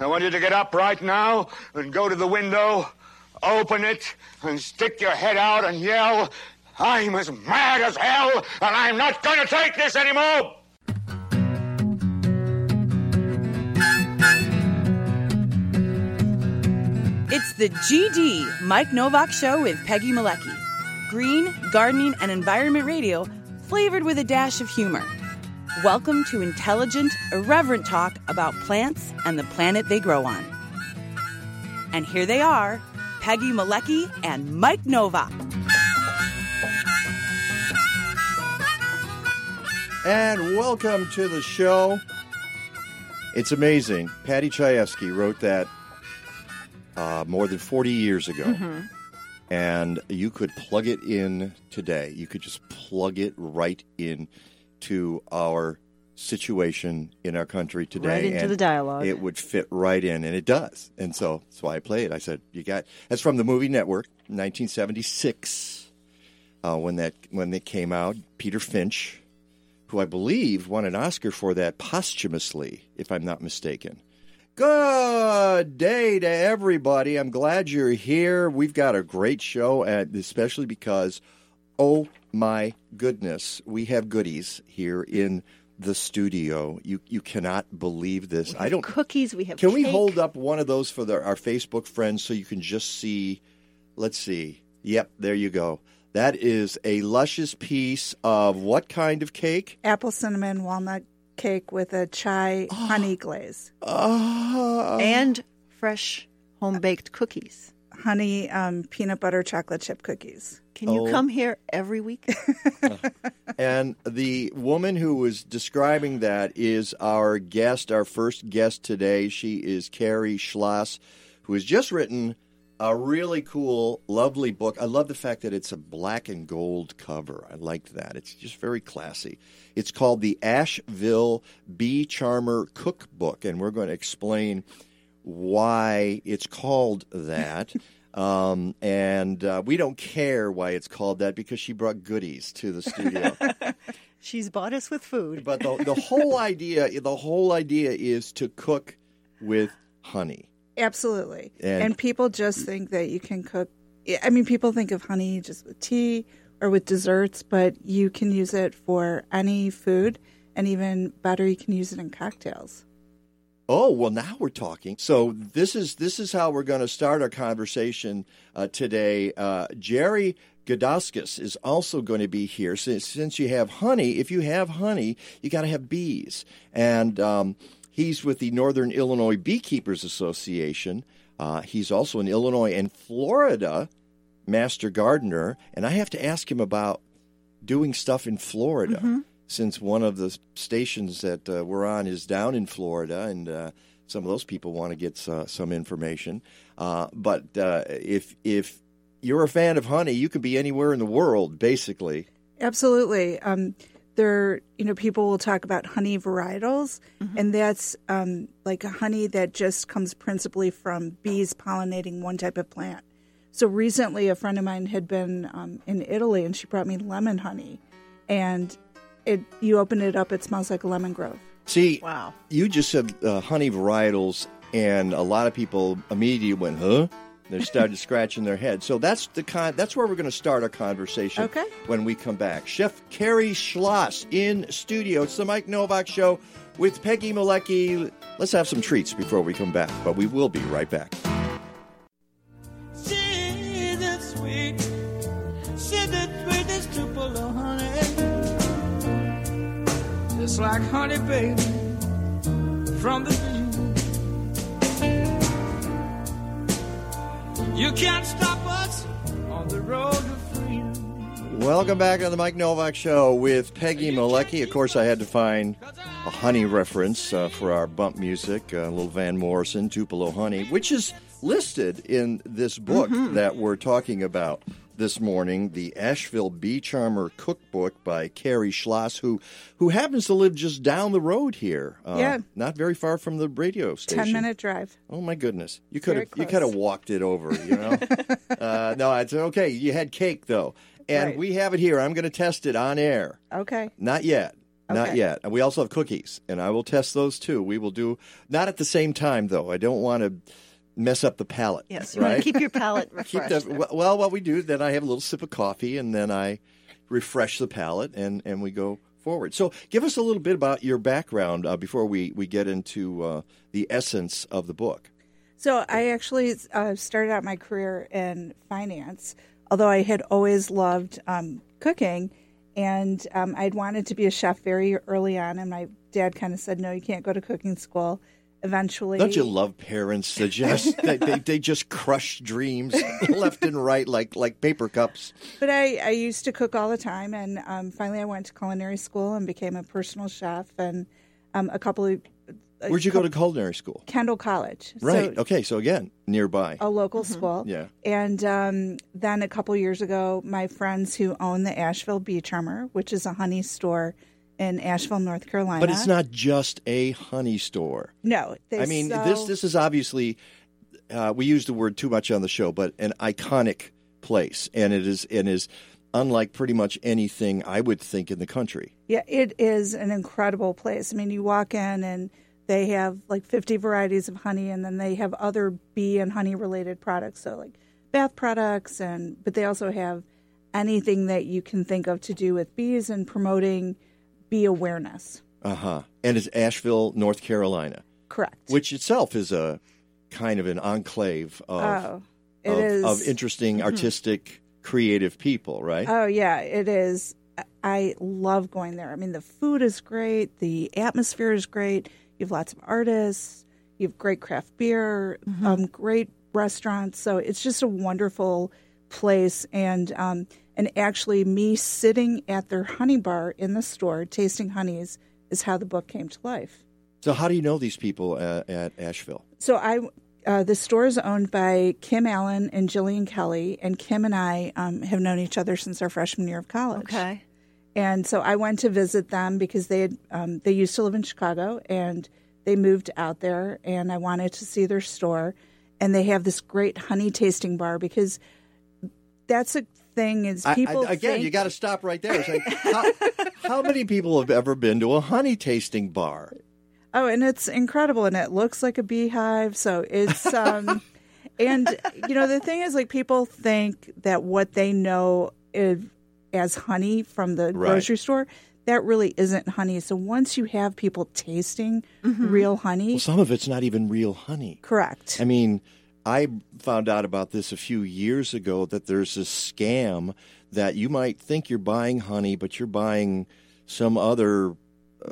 I want you to get up right now and go to the window, open it, and stick your head out and yell, I'm as mad as hell, and I'm not going to take this anymore! It's the GD Mike Nowak Show with Peggy Malecki. Green, gardening, and environment radio flavored with a dash of humor. Welcome to intelligent, irreverent talk about plants and the planet they grow on. And here they are Peggy Malecki and Mike Nova. And welcome to the show. It's amazing. Paddy Chayefsky wrote that uh, more than 40 years ago. And you could plug it in today. You could just plug it right in to our situation in our country today. Right into and the dialogue. It would fit right in, and it does. And so that's why I play it. I said, "You got." That's from the movie Network, 1976, uh, when that when it came out. Peter Finch, who I believe won an Oscar for that posthumously, if I'm not mistaken. Good day to everybody. I'm glad you're here. We've got a great show, and especially because, oh my goodness, we have goodies here in the studio. You you cannot believe this. I don't. cookies. We have. Can we hold up one of those for the, our Facebook friends so you can just see? Let's see. Yep, there you go. That is a luscious piece of what kind of cake? apple cinnamon walnut cake with a chai honey glaze, Oh, and fresh home baked cookies? Honey um, peanut butter chocolate chip cookies. Can you Oh. come here every week? And the woman who was describing that is our guest, our first guest today. She is Carrie Schloss, who has just written a really cool, lovely book. I love the fact that it's a black and gold cover. I like that. It's just very classy. It's called the Asheville Bee Charmer Cookbook, and we're going to explain why it's called that. Um, and uh, we don't care why it's called that because she brought goodies to the studio. She's bought us with food. But the, the whole idea, the whole idea is to cook with honey. Absolutely. And- And, people just think that you can cook. I mean, people think of honey just with tea or with desserts, but you can use it for any food, and even better, you can use it in cocktails. Oh well, now we're talking. So this is this is how we're going to start our conversation uh, today. Uh, Jerry Gudauskas is also going to be here. Since, since you have honey, if you have honey, you got to have bees, and um, he's with the Northern Illinois Beekeepers Association. Uh, he's also in Illinois and Florida master gardener, and I have to ask him about doing stuff in Florida since one of the stations that uh, we're on is down in Florida, and uh, some of those people want to get uh, some information. Uh, but uh, if if you're a fan of honey, you could be anywhere in the world, basically. Absolutely. Um, there, you know, people will talk about honey varietals, and that's um, like a honey that just comes principally from bees pollinating one type of plant. So recently, a friend of mine had been um, in Italy, and she brought me lemon honey, and it you open it up, it smells like a lemon grove. See, Wow. you just said uh, honey varietals, and a lot of people immediately went, "Huh?" They started scratching their head. So that's the con- That's where we're going to start our conversation. Okay. When we come back, Chef Carrie Schloss in studio. It's the Mike Nowak Show with Peggy Malecki. Let's have some treats before we come back, but we will be right back. Like honey, baby, from the bee. You can't stop us on the road to freedom. Welcome back to the Mike Nowak Show with Peggy Malecki. Of course, I had to find a honey reference uh, for our bump music, uh, a little Van Morrison, Tupelo Honey, which is listed in this book that we're talking about this morning, the Asheville Bee Charmer Cookbook by Carrie Schloss, who who happens to live just down the road here. Uh, Yeah. not very far from the radio station. Ten minute drive. Oh my goodness! You could have you could have walked it over. You know. uh, no, it's okay. You had cake though, and Right. we have it here. I'm going to test it on air. Okay. Not yet. Not yet. And we also have cookies, and I will test those too. We will do not at the same time though. I don't want to mess up the palate. Yes, you want right. to keep your palate Keep refreshed. the, well, what we do then I have a little sip of coffee, and then I refresh the palate, and and we go forward. So, give us a little bit about your background uh, before we we get into uh, the essence of the book. So I actually uh, started out my career in finance, although I had always loved um, cooking, and um, I'd wanted to be a chef very early on. And my dad kind of said, "No, you can't go to cooking school." Eventually, Don't you love parents that just they, they, they just crush dreams left and right like like paper cups? But I, I used to cook all the time, and um, finally I went to culinary school and became a personal chef. And um, a couple of a Where'd you go to culinary school? Kendall College, Right. So okay. So again, nearby. a local school. Yeah. And um, then a couple years ago, my friends who own the Asheville Bee Charmer, which is a honey store in Asheville, North Carolina. But it's not just a honey store. No, I mean, sell- this this is obviously uh, we use the word too much on the show, but an iconic place, and it is and is unlike pretty much anything I would think in the country. Yeah, it is an incredible place. I mean, you walk in and they have like 50 varieties of honey, and then they have other bee and honey related products. So, like bath products, and but they also have anything that you can think of to do with bees and promoting bee awareness. Uh huh. And it's Asheville, North Carolina, Correct. which itself is a kind of an enclave of oh, of, of interesting, artistic, creative people, right? Oh yeah, it is. I love going there. I mean, the food is great. The atmosphere is great. You have lots of artists. You have great craft beer. Um, great restaurants. So it's just a wonderful place. And um, and actually, me sitting at their honey bar in the store, tasting honeys, is how the book came to life. so, how do you know these people at, at Asheville? So I, uh, the store is owned by Kim Allen and Jillian Kelly, and Kim and I um, have known each other since our freshman year of college. Okay. And so I went to visit them because they had um, they used to live in Chicago and they moved out there, and I wanted to see their store. And they have this great honey tasting bar because that's a thing is people I, again, think, you got to stop right there. It's like, how, how many people have ever been to a honey tasting bar? Oh, and it's incredible, and it looks like a beehive. So it's, um, and you know, the thing is, like, people think that what they know is, as honey from the Right. grocery store, that really isn't honey. So once you have people tasting real honey, Well, some of it's not even real honey. correct. I mean, I found out about this a few years ago that there's this scam that you might think you're buying honey, but you're buying some other.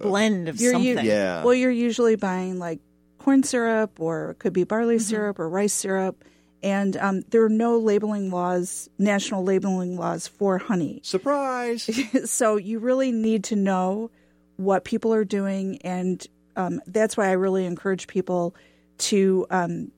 Blend of You're something. u- Yeah. Well, you're usually buying like corn syrup, or it could be barley Mm-hmm. syrup or rice syrup. And um, there are no labeling laws, national labeling laws for honey. Surprise! so you really need to know what people are doing, and um, that's why I really encourage people to um,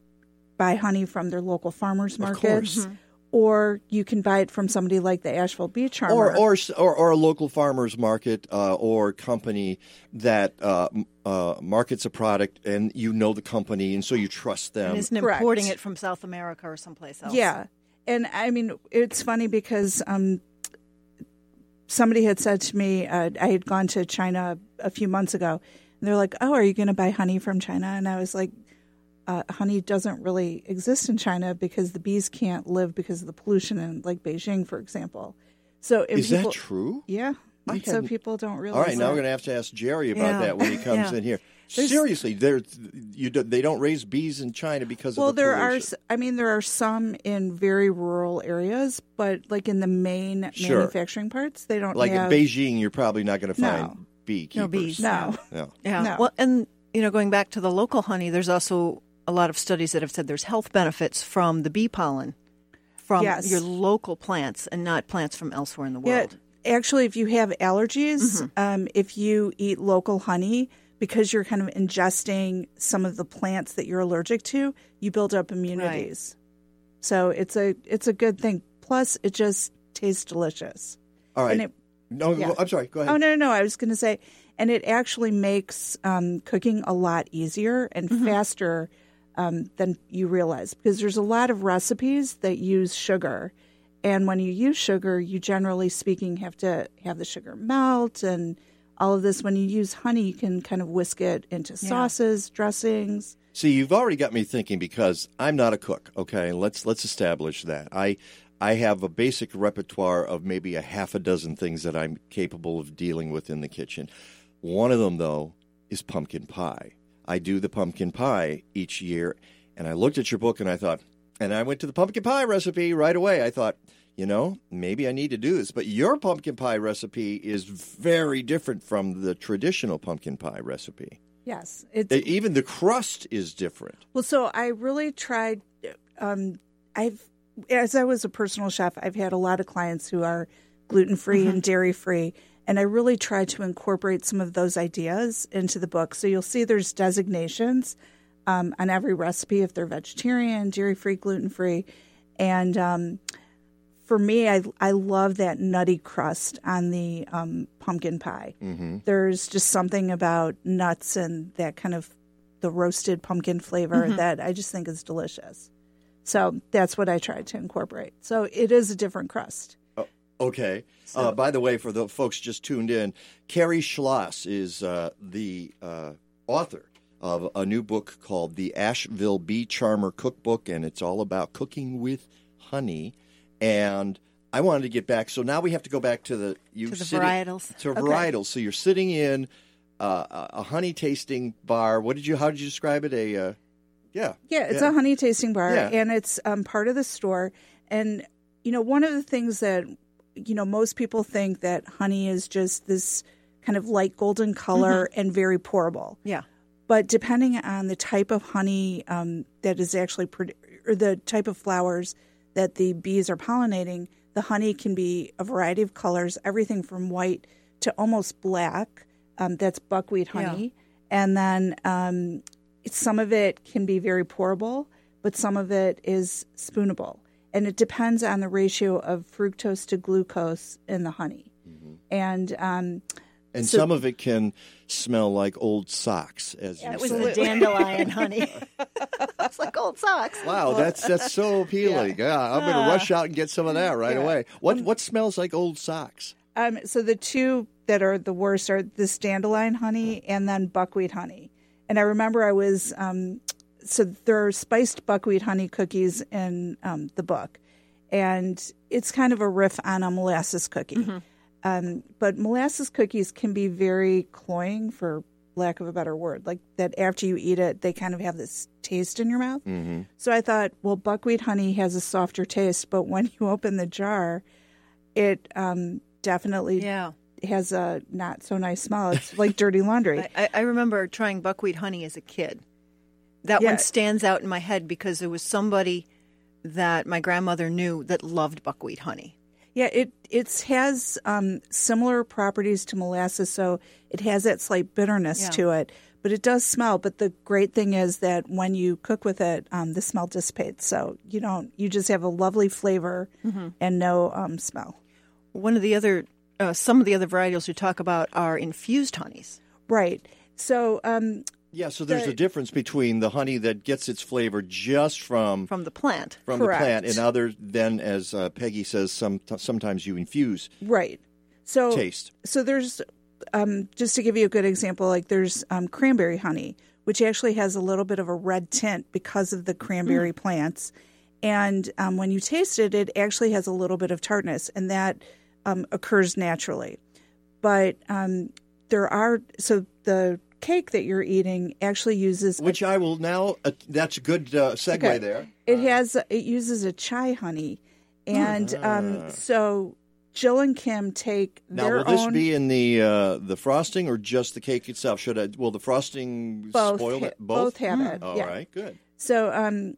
buy honey from their local farmers markets, course. or you can buy it from somebody like the Asheville Bee Charmer. or, or or or a local farmers market uh, or company that uh, uh, markets a product and you know the company and so you trust them. And isn't Correct. importing it from South America or someplace else. yeah, And I mean, it's funny because um, somebody had said to me, uh, I had gone to China a few months ago, and they're like, "Oh, are you going to buy honey from China?" And I was like, uh, "Honey doesn't really exist in China because the bees can't live because of the pollution in like Beijing, for example." So and Is people, that true? Yeah. I so people don't realize. All right, now that. we're going to have to ask Jerry about Yeah. that when he comes Yeah. in here. There's- Seriously, you do, they don't raise bees in China because well of the there are pollution. s- i mean there are some in very rural areas but like in the main Sure. manufacturing parts they don't like have in Beijing. You're probably not going to find No. beekeepers. bees. no No. Yeah. No. Well, and you know, going back to the local honey, there's also a lot of studies that have said there's health benefits from the bee pollen from Yes. your local plants and not plants from elsewhere in the yeah world. actually if you have allergies Mm-hmm. um, if you eat local honey because you're kind of ingesting some of the plants that you're allergic to you build up immunities so it's a it's a good thing plus it just tastes delicious All right. And it- no, yeah. go- I'm sorry. Go ahead. Oh no, no, no! I was going to say, and it actually makes um, cooking a lot easier and Mm-hmm. faster um, than you realize because there's a lot of recipes that use sugar, and when you use sugar, you generally speaking have to have the sugar melt and all of this. When you use honey, you can kind of whisk it into sauces, dressings. See, you've already got me thinking because I'm not a cook. Okay, let's let's establish that. I I have a basic repertoire of maybe a half a dozen things that I'm capable of dealing with in the kitchen. One of them, though, is pumpkin pie. I do the pumpkin pie each year, and I looked at your book and I thought, and I went to the pumpkin pie recipe right away. I thought, you know, maybe I need to do this. But your pumpkin pie recipe is very different from the traditional pumpkin pie recipe. Yes, it's Even the crust is different. Well, so I really tried. Um, I've, as I was a personal chef, I've had a lot of clients who are gluten free and dairy free, and I really tried to incorporate some of those ideas into the book. So you'll see there's designations um, on every recipe if they're vegetarian, dairy free, gluten free, and um, for me, I I love that nutty crust on the um, pumpkin pie. There's just something about nuts and that kind of the roasted pumpkin flavor that I just think is delicious. So that's what I tried to incorporate. So it is a different crust. Okay. uh, by the way, for the folks just tuned in, Carrie Schloss is uh, the uh, author of a new book called The Asheville Bee Charmer Cookbook, and it's all about cooking with honey. And I wanted to get back, so now we have to go back to the you To the sitting- varietals. To varietals. So you're sitting in uh, a honey tasting bar. What did you? How did you describe it? A uh, yeah. Yeah, it's a honey tasting bar, Yeah. and it's um, part of the store. And you know, one of the things that you know most people think that honey is just this kind of light golden color and very pourable. Yeah. But depending on the type of honey um, that is actually produ- or the type of flowers that the bees are pollinating, the honey can be a variety of colors, everything from white to almost black. Um, that's buckwheat honey, and then um, some of it can be very pourable, but some of it is spoonable, and it depends on the ratio of fructose to glucose in the honey. And um, And So- some of it can smell like old socks, as you It was said. the dandelion honey. it's like old socks. Wow, that's that's so appealing. Yeah, I'm going to rush out and get some of that right Yeah. away. What what smells like old socks? Um, so the two that are the worst are this dandelion honey and then buckwheat honey. And I remember I was um, so there are spiced buckwheat honey cookies in um, the book, and it's kind of a riff on a molasses cookie. Um, but molasses cookies can be very cloying, for lack of a better word. Like that after you eat it, they kind of have this taste in your mouth. Mm-hmm. So I thought, well, buckwheat honey has a softer taste, but when you open the jar, it um, definitely Yeah. has a not so nice smell. It's like dirty laundry. I- I remember trying buckwheat honey as a kid. That Yeah. one stands out in my head because there was somebody that my grandmother knew that loved buckwheat honey. yeah, it it has um, similar properties to molasses, so it has that slight bitterness Yeah. to it. But it does smell. But the great thing is that when you cook with it, um, the smell dissipates. So you don't. You just have a lovely flavor and no um, smell. One of the other, uh, some of the other varietals we talk about are infused honeys. Right. So um, Yeah, so there's The- a difference between the honey that gets its flavor just from From the plant. from the plant, and other than, as uh, Peggy says, some sometimes you infuse right. So taste. So there's um, just to give you a good example, like there's um, cranberry honey, which actually has a little bit of a red tint because of the cranberry plants, and um, when you taste it, it actually has a little bit of tartness, and that um, occurs naturally. But um, there are so the cake that you're eating actually uses Which I will now. Uh, that's a good uh, segue Okay. there. It has it uses a chai honey, and um, so Jill and Kim take Now, their will this be in the uh, the frosting or just the cake itself? Should I? Will the frosting both spoil ha- it? Both. have it. All yeah. right, good. So um,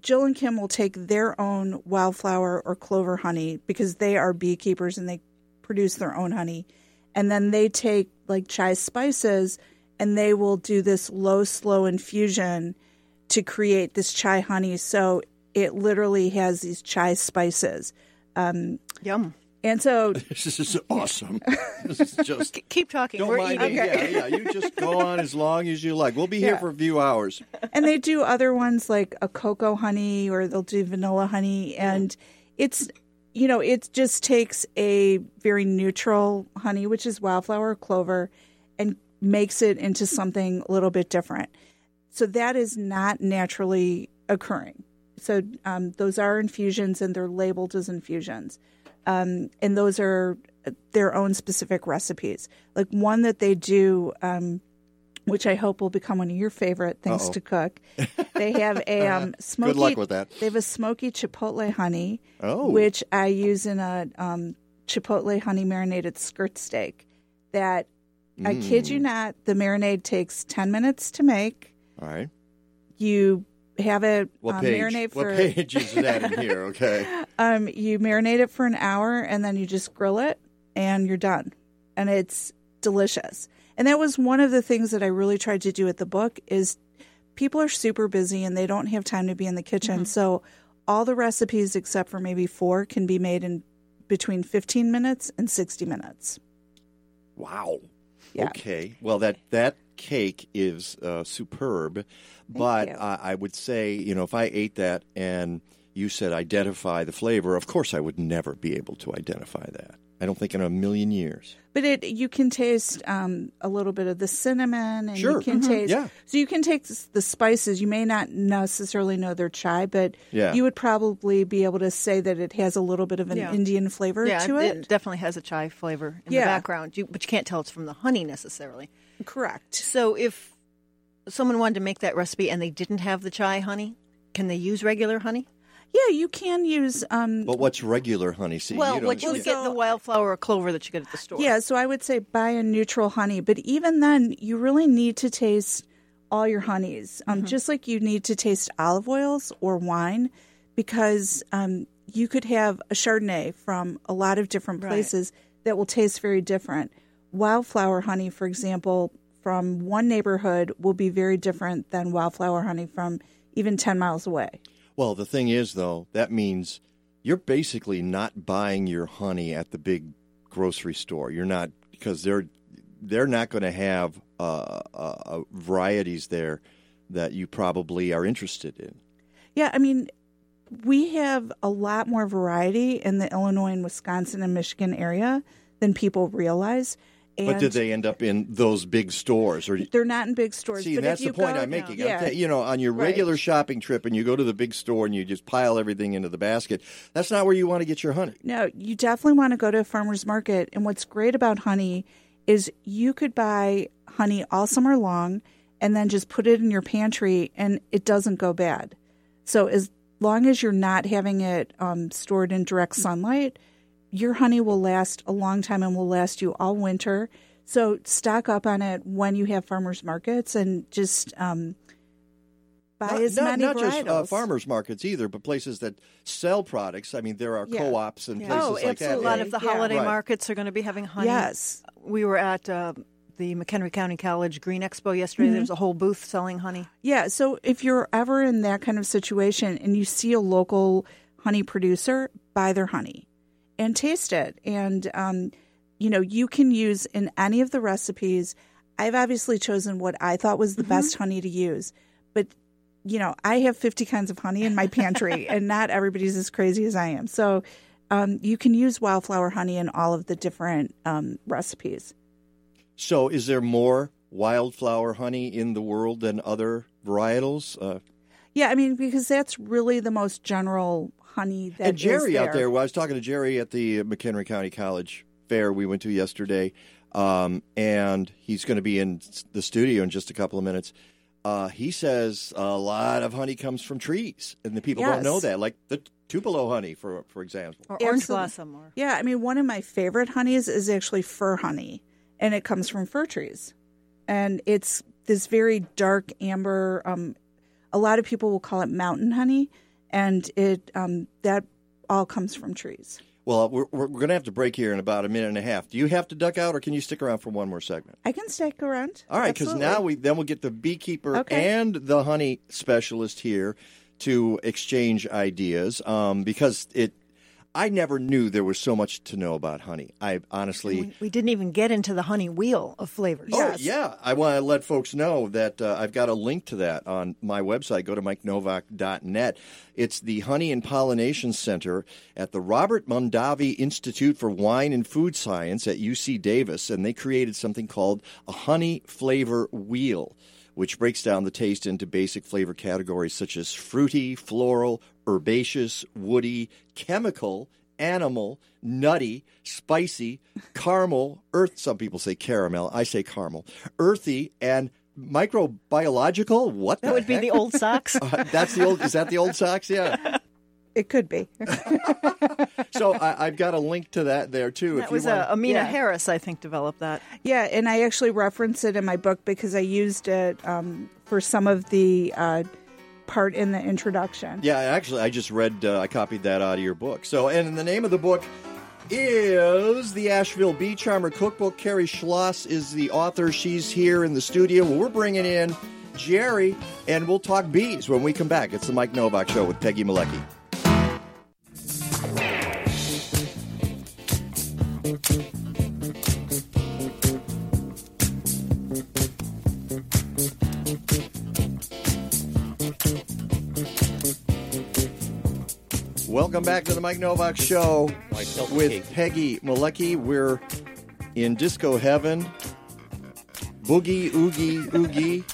Jill and Kim will take their own wildflower or clover honey because they are beekeepers and they produce their own honey, and then they take like chai spices and they will do this low slow infusion to create this chai honey. So it literally has these chai spices. Um, Yum. And so This is awesome. this is just. Keep talking. Don't We're mind eating. me. Yeah, yeah. You just go on as long as you like. We'll be here Yeah. for a few hours. and they do other ones like a cocoa honey or they'll do vanilla honey and it's you know it just takes a very neutral honey which is wildflower clover and makes it into something a little bit different so that is not naturally occurring so um, those are infusions and they're labeled as infusions um, and those are their own specific recipes like one that they do um, which I hope will become one of your favorite things Uh-oh. to cook. They have a um, smoky. luck with that. They have a smoky chipotle honey, Oh. which I use in a um, chipotle honey marinated skirt steak. That I kid Mm. you not, the marinade takes ten minutes to make. All right. You have it What um, page? marinate for what page is that in here? Okay. um, you marinate it for an hour and then you just grill it and you're done. And it's delicious. And that was one of the things that I really tried to do at the book is people are super busy and they don't have time to be in the kitchen. So all the recipes except for maybe four can be made in between 15 minutes and 60 minutes. Wow. Yeah. Okay. Well, that that cake is uh, superb, but you. I, I would say, you know, if I ate that and you said identify the flavor, of course I would never be able to identify that. I don't think in a million years. But it you can taste um, a little bit of the cinnamon, and Sure. you can Mhm. taste. Yeah. So you can take the spices. You may not necessarily know they're chai, but Yeah. you would probably be able to say that it has a little bit of an Yeah. Indian flavor Yeah, to it. It definitely has a chai flavor in Yeah. the background, you, but you can't tell it's from the honey necessarily. Correct. So if someone wanted to make that recipe and they didn't have the chai honey, can they use regular honey? Yeah, you can use. Um, But what's regular honey? See, well, you don't, what you would get the wildflower or clover that you get at the store. yeah, so I would say buy a neutral honey, but even then, you really need to taste all your honeys, um, Mm-hmm. just like you need to taste olive oils or wine, because um, you could have a Chardonnay from a lot of different Right. places that will taste very different. Wildflower honey, for example, from one neighborhood will be very different than wildflower honey from even 10 miles away. Well, the thing is, though, that means you're basically not buying your honey at the big grocery store. You're not because they're they're not going to have uh, uh, uh, varieties there that you probably are interested in. Yeah, I mean, we have a lot more variety in the Illinois and Wisconsin and Michigan area than people realize. And but did they end up in those big stores? Or They're not in big stores. see, that's the point go- I'm making. Yeah. I'm ta- you know, on your Right. regular shopping trip, and you go to the big store and you just pile everything into the basket. That's not where you want to get your honey. No, you definitely want to go to a farmer's market. And what's great about honey is you could buy honey all summer long and then just put it in your pantry and it doesn't go bad. So as long as you're not having it um, stored in direct sunlight, your honey will last a long time and will last you all winter. So stock up on it when you have farmers markets and just um, buy not, as not- many not just uh, farmers markets either, but places that sell products. I mean, there are Yeah. co-ops and Yeah. places Oh, like that. absolutely. a lot of the Yeah. holiday Right. markets are going to be having honey. Yes. We were at uh, the McHenry County College Green Expo yesterday. Mm-hmm. There was a whole booth selling honey. Yeah, so if you're ever in that kind of situation and you see a local honey producer, buy their honey and taste it. And, um, you know, you can use in any of the recipes. I've obviously chosen what I thought was the best honey to use, but you know, I have 50 kinds of honey in my pantry, and not everybody's as crazy as I am. So, um, you can use wildflower honey in all of the different um, recipes. So, is there more wildflower honey in the world than other varietals? Uh, Yeah, I mean, because that's really the most general honey that and Jerry is out there, well, I was talking to Jerry at the McHenry County College fair we went to yesterday, um, and he's going to be in the studio in just a couple of minutes. Uh, he says a lot of honey comes from trees, and the people don't know that, like the Tupelo honey, for for example. Or orange Absolutely. blossom. Or Yeah, I mean, one of my favorite honeys is actually fir honey, and it comes from fir trees. And it's this very dark amber. Um, a lot of people will call it mountain honey, and it um, that all comes from trees. Well, we're, we're going to have to break here in about a minute and a half. Do you have to duck out, or can you stick around for one more segment? I can stick around. All right, because now we then we'll get the beekeeper Okay. and the honey specialist here to exchange ideas. Um, because it, I never knew there was so much to know about honey. I honestly. we, we didn't even get into the honey wheel of flavors. Oh, Yes. yeah. I want to let folks know that uh, I've got a link to that on my website. Go to mikenowak.net. It's the Honey and Pollination Center at the Robert Mondavi Institute for Wine and Food Science at UC Davis, and they created something called a honey flavor wheel, which breaks down the taste into basic flavor categories such as fruity, floral, herbaceous, woody, chemical, animal, nutty, spicy, caramel, earth. Some people say caramel. I say caramel. Earthy and microbiological. What That the would be the old socks. Uh, that's the old. Is that the old socks? Yeah. It could be. So I, I've got a link to that there too. that if you was want. uh, Amina Yeah. Harris, I think, developed that. Yeah, and I actually reference it in my book because I used it um, for some of the uh, part in the introduction. Yeah, actually, I just read. Uh, I copied that out of your book. So, and the name of the book is the Asheville Bee Charmer Cookbook. Carrie Schloss is the author. She's here in the studio. Well, we're bringing in Jerry, and we'll talk bees when we come back. It's the Mike Nowak Show with Peggy Malecki. Welcome back to the Mike Nowak Show with Peggy Malecki. We're in disco heaven. Boogie Oogie Oogie,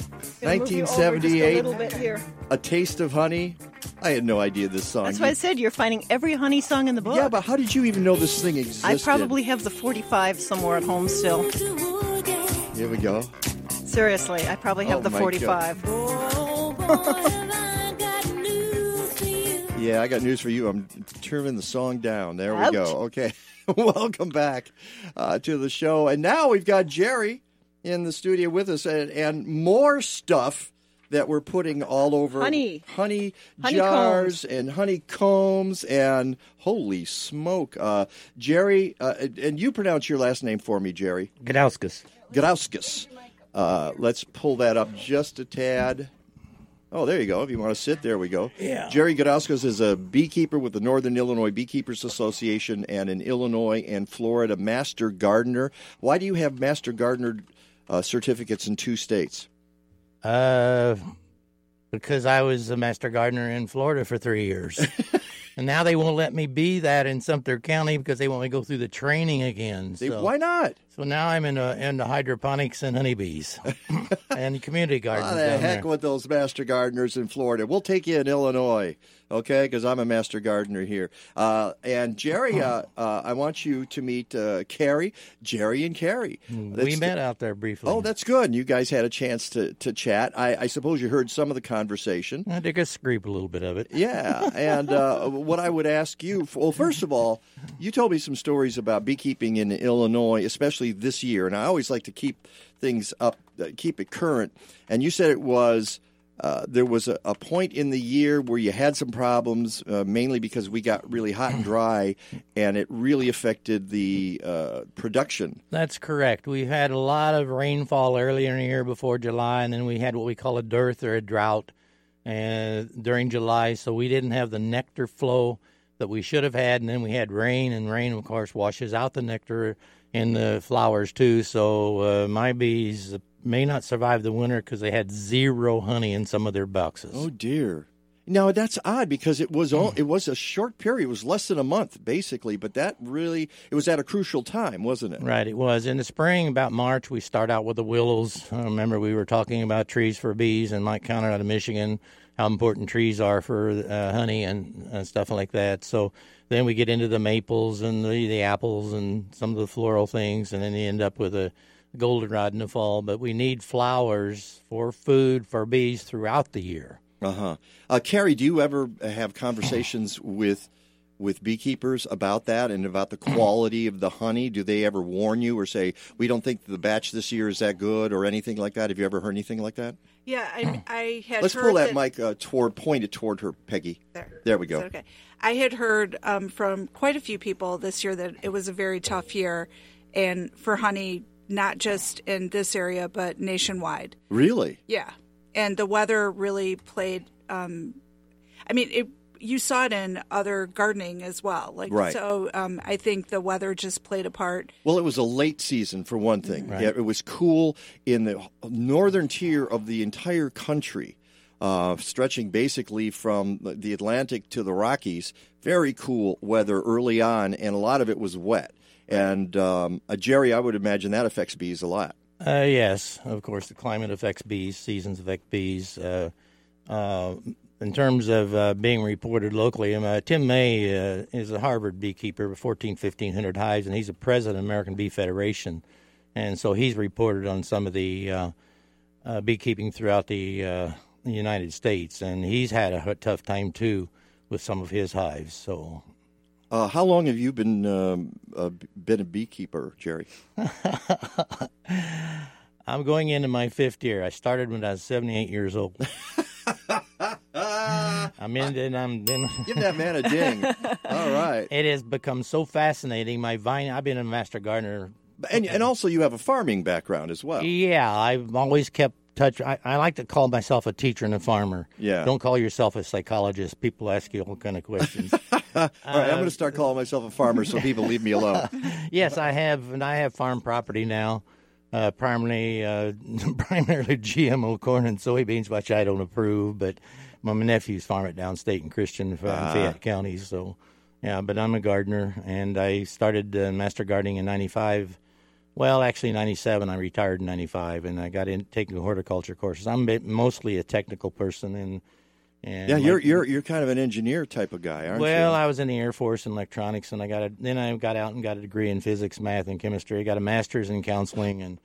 1978. little bit here. A Taste of Honey. I had no idea this song. That's why I said you're finding every honey song in the book. Yeah, but how did you even know this thing existed? I probably have the 45 somewhere at home still. Here we go. Seriously, I probably have Oh, the 45. Yeah, I got news for you. I'm turning the song down. There we go. Okay. Welcome back uh, to the show. And now we've got Jerry in the studio with us and, and more stuff that we're putting all over Honey. honey Honeycombs. jars and honeycombs and holy smoke. Uh, Jerry, uh, and you pronounce your last name for me, Jerry. Gudauskas. Grauskas. Uh, let's pull that up just a tad. Oh, there you go. If you want to sit, there we go. Yeah. Jerry Gudauskas is a beekeeper with the Northern Illinois Beekeepers Association and an Illinois and Florida Master Gardener. Why do you have Master Gardener uh, certificates in two states? Uh, because I was a master gardener in Florida for three years. and now they won't let me be that in Sumter County because they want me to go through the training again. They- Why not? so now I'm in uh into hydroponics and honeybees and community gardens. How the heck there. with those master gardeners in Florida? We'll take you in Illinois, okay? Because I'm a master gardener here. Uh, and Jerry, uh, uh, I want you to meet uh, Carrie, Jerry, and Carrie. we met the- out there briefly. Oh, that's good. You guys had a chance to, to chat. I, I suppose you heard some of the conversation. I did scrape a little bit of it. Yeah, and uh, what I would ask you, well, first of all, you told me some stories about beekeeping in Illinois, especially this year, and I always like to keep things up, uh, keep it current. And you said it was uh, there was a, a point in the year where you had some problems, uh, mainly because we got really hot and dry, and it really affected the uh, production. That's correct. We had a lot of rainfall earlier in the year before July, and then we had what we call a dearth or a drought uh, during July. So we didn't have the nectar flow that we should have had, and then we had rain, and rain, of course, washes out the nectar in the flowers too. So uh, my bees may not survive the winter because they had zero honey in some of their boxes. Oh dear. Now that's odd because it was all, it was a short period. It was less than a month basically, but that really it was at a crucial time, wasn't it? Right, it was. In the spring, about March, we start out with the willows. I remember we were talking about trees for bees, and Mike Counter out of Michigan, how important trees are for uh, honey and, and stuff like that. So then we get into the maples and the, the apples and some of the floral things, and then you end up with a goldenrod in the fall. But we need flowers for food for bees throughout the year. Uh-huh. Uh Carrie, do you ever have conversations with with beekeepers about that and about the quality of the honey? Do they ever warn you or say we don't think the batch this year is that good or anything like that? Have you ever heard anything like that? Yeah, I, I had. Let's heard pull that, mic uh, toward pointed toward her, Peggy. There. There we go. okay. I had heard um, from quite a few people this year that it was a very tough year, and for honey, not just in this area but nationwide. Really? Yeah, and the weather really played. Um, I mean, it, you saw it in other gardening as well. Like Right. so, um, I think the weather just played a part. Well, it was a late season for one thing. Yeah, it was cool in the northern tier of the entire country, uh, stretching basically from the Atlantic to the Rockies. Very cool weather early on, and a lot of it was wet. And um, uh, Jerry, I would imagine that affects bees a lot. Uh, yes, of course, the climate affects bees, seasons affect bees. Uh, uh, in terms of uh, being reported locally, um, uh, Tim May is a Harvard beekeeper with 14, 1500 hives, and he's a president of American Bee Federation. And so he's reported on some of the beekeeping throughout the, United States, and he's had a tough time too with some of his hives. So Uh, how long have you been um, uh, been a beekeeper, Jerry? I'm going into my fifth year. I started when I was 78 years old. I'm in, and I'm then. Give that man a ding. All right. It has become so fascinating. My vine. I've been a master gardener. And, and also, you have a farming background as well. Yeah, I've always kept touch. I, I like to call myself a teacher and a farmer. Yeah. Don't call yourself a psychologist. People ask you all kind of questions. All right, I'm going to start calling myself a farmer so people leave me alone. yes, I have, and I have farm property now. Uh, primarily, uh, primarily GMO corn and soybeans, which I don't approve. But my nephews farm it downstate in Christian, uh, Fayette County. So, yeah. But I'm a gardener, and I started uh, master gardening in '95. Well, actually, '97. I retired in '95, and I got in taking horticulture courses. I'm mostly a technical person, and and Yeah, like- you're you're you're kind of an engineer type of guy, aren't well, you? Well, I was in the Air Force in electronics, and I got a then I got out and got a degree in physics, math, and chemistry. I got a master's in counseling, and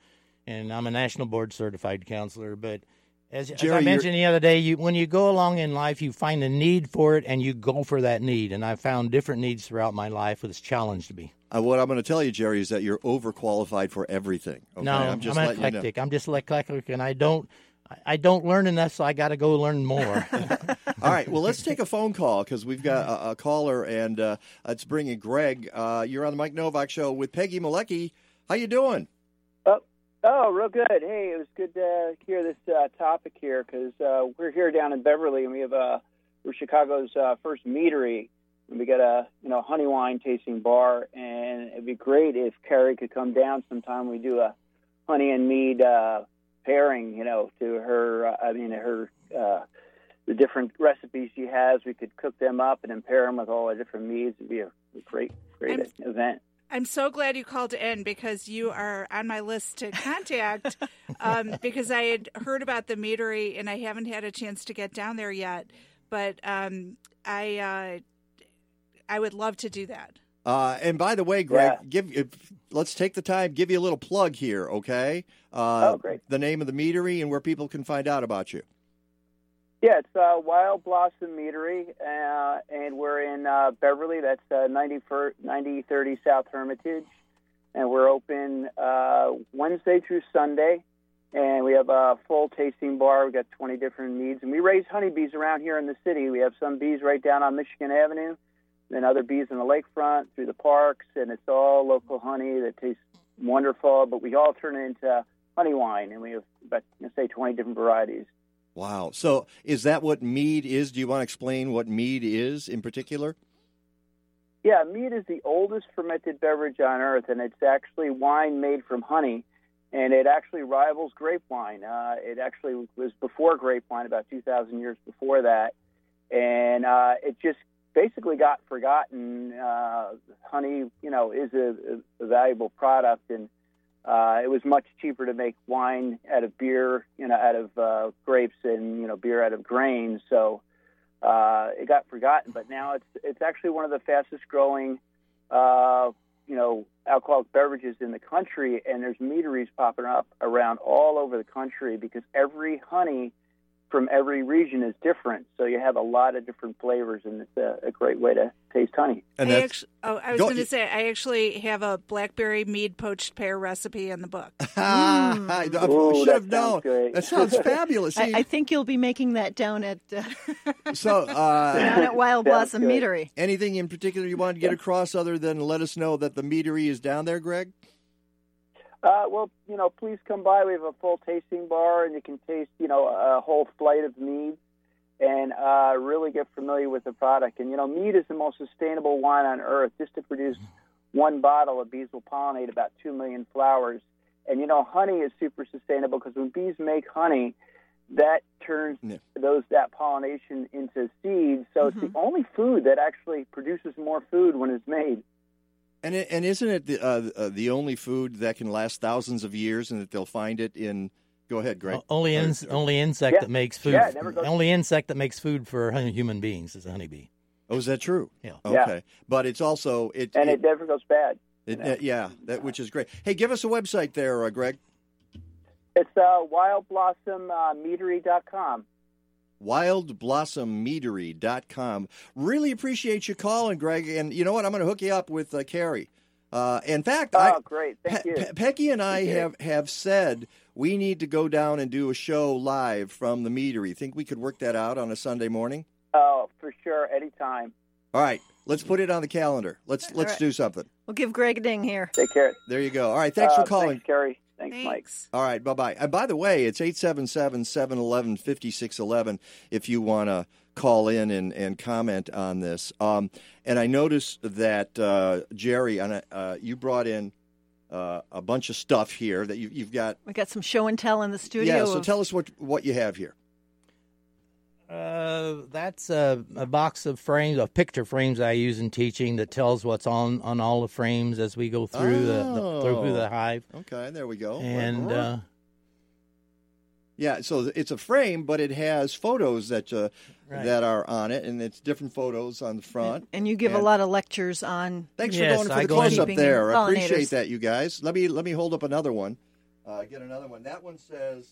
and I'm a national board certified counselor. But as, as I mentioned the other day, you when you go along in life, you find a need for it, and you go for that need. And I found different needs throughout my life, which challenged me. Uh, what I'm going to tell you, Jerry, is that you're overqualified for everything. Okay? no, I'm just letting you know. eclectic. I'm just eclectic, and I don't. I- I don't learn enough, so I got to go learn more. All right, well, let's take a phone call because we've got a, a caller, and uh, let's bring in Greg. Uh, you're on the Mike Nowak Show with Peggy Malecki. How you doing? Oh, oh, real good. Hey, it was good to hear this uh, topic here because uh, we're here down in Beverly and we have uh, we're Chicago's uh, first meadery. We got a you know honey wine tasting bar, and it'd be great if Carrie could come down sometime. We do a honey and mead uh, pairing, you know, to her. Uh, I mean, her uh, the different recipes she has. We could cook them up and then pair them with all the different meads. It'd be a great, great I'm- event. I'm so glad you called in because you are on my list to contact um, because I had heard about the meadery and I haven't had a chance to get down there yet. But um, I uh, I would love to do that. Uh, and by the way, Greg, Yeah. give if, let's take the time, give you a little plug here, okay? Uh, Oh, great. The name of the meadery and where people can find out about you. Yeah, it's uh, Wild Blossom Meadery, uh, and we're in uh, Beverly. That's uh, 90, 9030 South Hermitage. And we're open uh, Wednesday through Sunday. And we have a full tasting bar. We've got 20 different meads. And we raise honeybees around here in the city. We have some bees right down on Michigan Avenue, then other bees in the lakefront, through the parks. And it's all local honey that tastes wonderful. But we all turn it into honey wine. And we have, about, say, 20 different varieties. Wow. So is that what mead is? Do you want to explain what mead is in particular? Yeah, mead is the oldest fermented beverage on earth, and it's actually wine made from honey. and it actually rivals grape wine. Uh, it actually was before grape wine, about 2,000 years before that, and uh, it just basically got forgotten. Uh, honey, you know, is a, a valuable product, and uh, it was much cheaper to make wine out of beer, you know, out of uh, grapes, and you know, beer out of grain. So uh, it got forgotten. But now it's it's actually one of the fastest growing, uh, you know, alcoholic beverages in the country, and there's meaderies popping up around all over the country because every honey from every region is different. So you have a lot of different flavors, and it's a, a great way to taste honey. And I actually, oh, I was going to say, I actually have a blackberry mead poached pear recipe in the book. Ah, I, I Ooh, should that have known. sounds great. That sounds fabulous. I, See, I think you'll be making that down at uh, so, uh, down at Wild Blossom good. Meadery. anything in particular you wanted to get across other than let us know that the meadery is down there, Greg? Uh, well, you know, please come by. We have a full tasting bar, and you can taste, you know, a whole flight of meads and uh, really get familiar with the product. And you know, mead is the most sustainable wine on earth. Just to produce one bottle of bees will pollinate about two million flowers. And you know, honey is super sustainable because when bees make honey, that turns Yeah. those that pollination into seeds. So it's the only food that actually produces more food when it's made. And it, and isn't it the uh, uh, the only food that can last thousands of years, and that they'll find it in? Go ahead, Greg. O- Only in, or- only insect Yeah. that makes food. Yeah, never goes- only insect that makes food for human beings is a honeybee. Oh, is that true? Yeah. Yeah. Okay, but it's also it. And it, it never goes bad. it- uh, yeah, that which is great. Hey, give us a website there, uh, Greg. It's uh, wildblossommeadery.com. wildblossommeadery.com. Really appreciate you calling, Greg. And you know what? I'm going to hook you up with uh, Carrie. Uh, in fact, Oh, I, great. Thank Pe- you. Pe- Peggy and I Thank you. have, have said we need to go down and do a show live from the meadery. Think we could work that out on a Sunday morning? Oh, for sure, anytime. All right, let's put it on the calendar. Let's let's right. do something. We'll give Greg a ding here. Take care. There you go. All right, thanks Uh, for calling. Thanks, Carrie. Thanks, Mike. All right, bye bye. And by the way, it's 877 711 5611 if you want to call in and, and comment on this. Um, and I noticed that, uh, Jerry, and, uh, you brought in uh, a bunch of stuff here that you, you've got. We got some show and tell in the studio. Yeah, so of- tell us what, what you have here. Uh, that's a, a box of frames, of picture frames I use in teaching that tells what's on, on all the frames as we go through the, the through Oh. the hive. Okay, there we go. And uh, yeah, so it's a frame, but it has photos that uh, Right. that are on it, and it's different photos on the front. and you give a lot of lectures on. Thanks Yes, for going for I the go close up there. I appreciate that, you guys. Let me let me hold up another one. Uh, get another one. That one says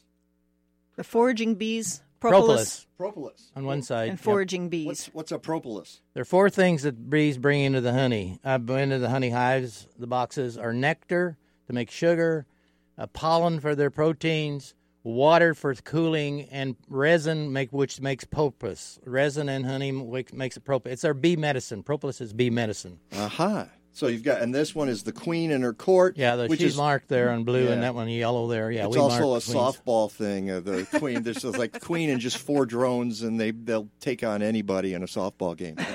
The foraging bees, propolis, propolis propolis. on one side. and Yep. foraging bees. What's what's a propolis? There are four things that bees bring into the honey. Uh, into the honey hives. The boxes are nectar to make sugar, uh, pollen for their proteins, water for cooling, and resin make which makes propolis. Resin and honey make- makes it propolis. It's our bee medicine. Propolis is bee medicine. Aha. So you've got, and this one is the queen in her court. Yeah, the, which she's is marked there in blue, Yeah. and that one yellow there. Yeah, it's we also a queens. softball thing. Uh, the queen. There's just like queen and just four drones, and they they'll take on anybody in a softball game.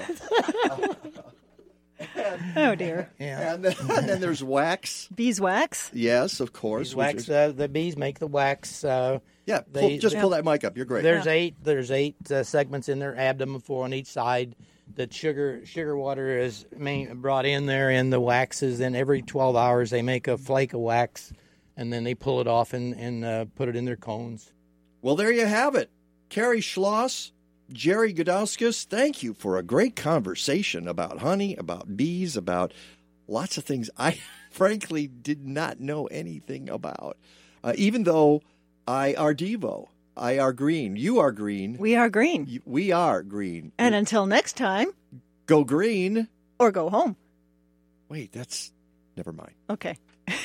oh dear, Yeah. and, then, and then there's wax. beeswax. Yes, of course. Bees which wax. is- Uh, the bees make the wax. Uh, yeah, they- pull, just they- pull that mic up. You're great. There's eight. There's eight uh, segments in their abdomen, four on each side. That sugar sugar water is main, brought in there, and the waxes. Then every 12 hours they make a flake of wax, and then they pull it off and and uh, put it in their cones. Well, there you have it. Carrie Schloss, Jerry Gudauskas, thank you for a great conversation about honey, about bees, about lots of things I frankly did not know anything about. Uh, even though I are Devo, I are green, you are green, We are green. we are green. And until next time, Go green. or go home. Wait, that's never mind. Okay.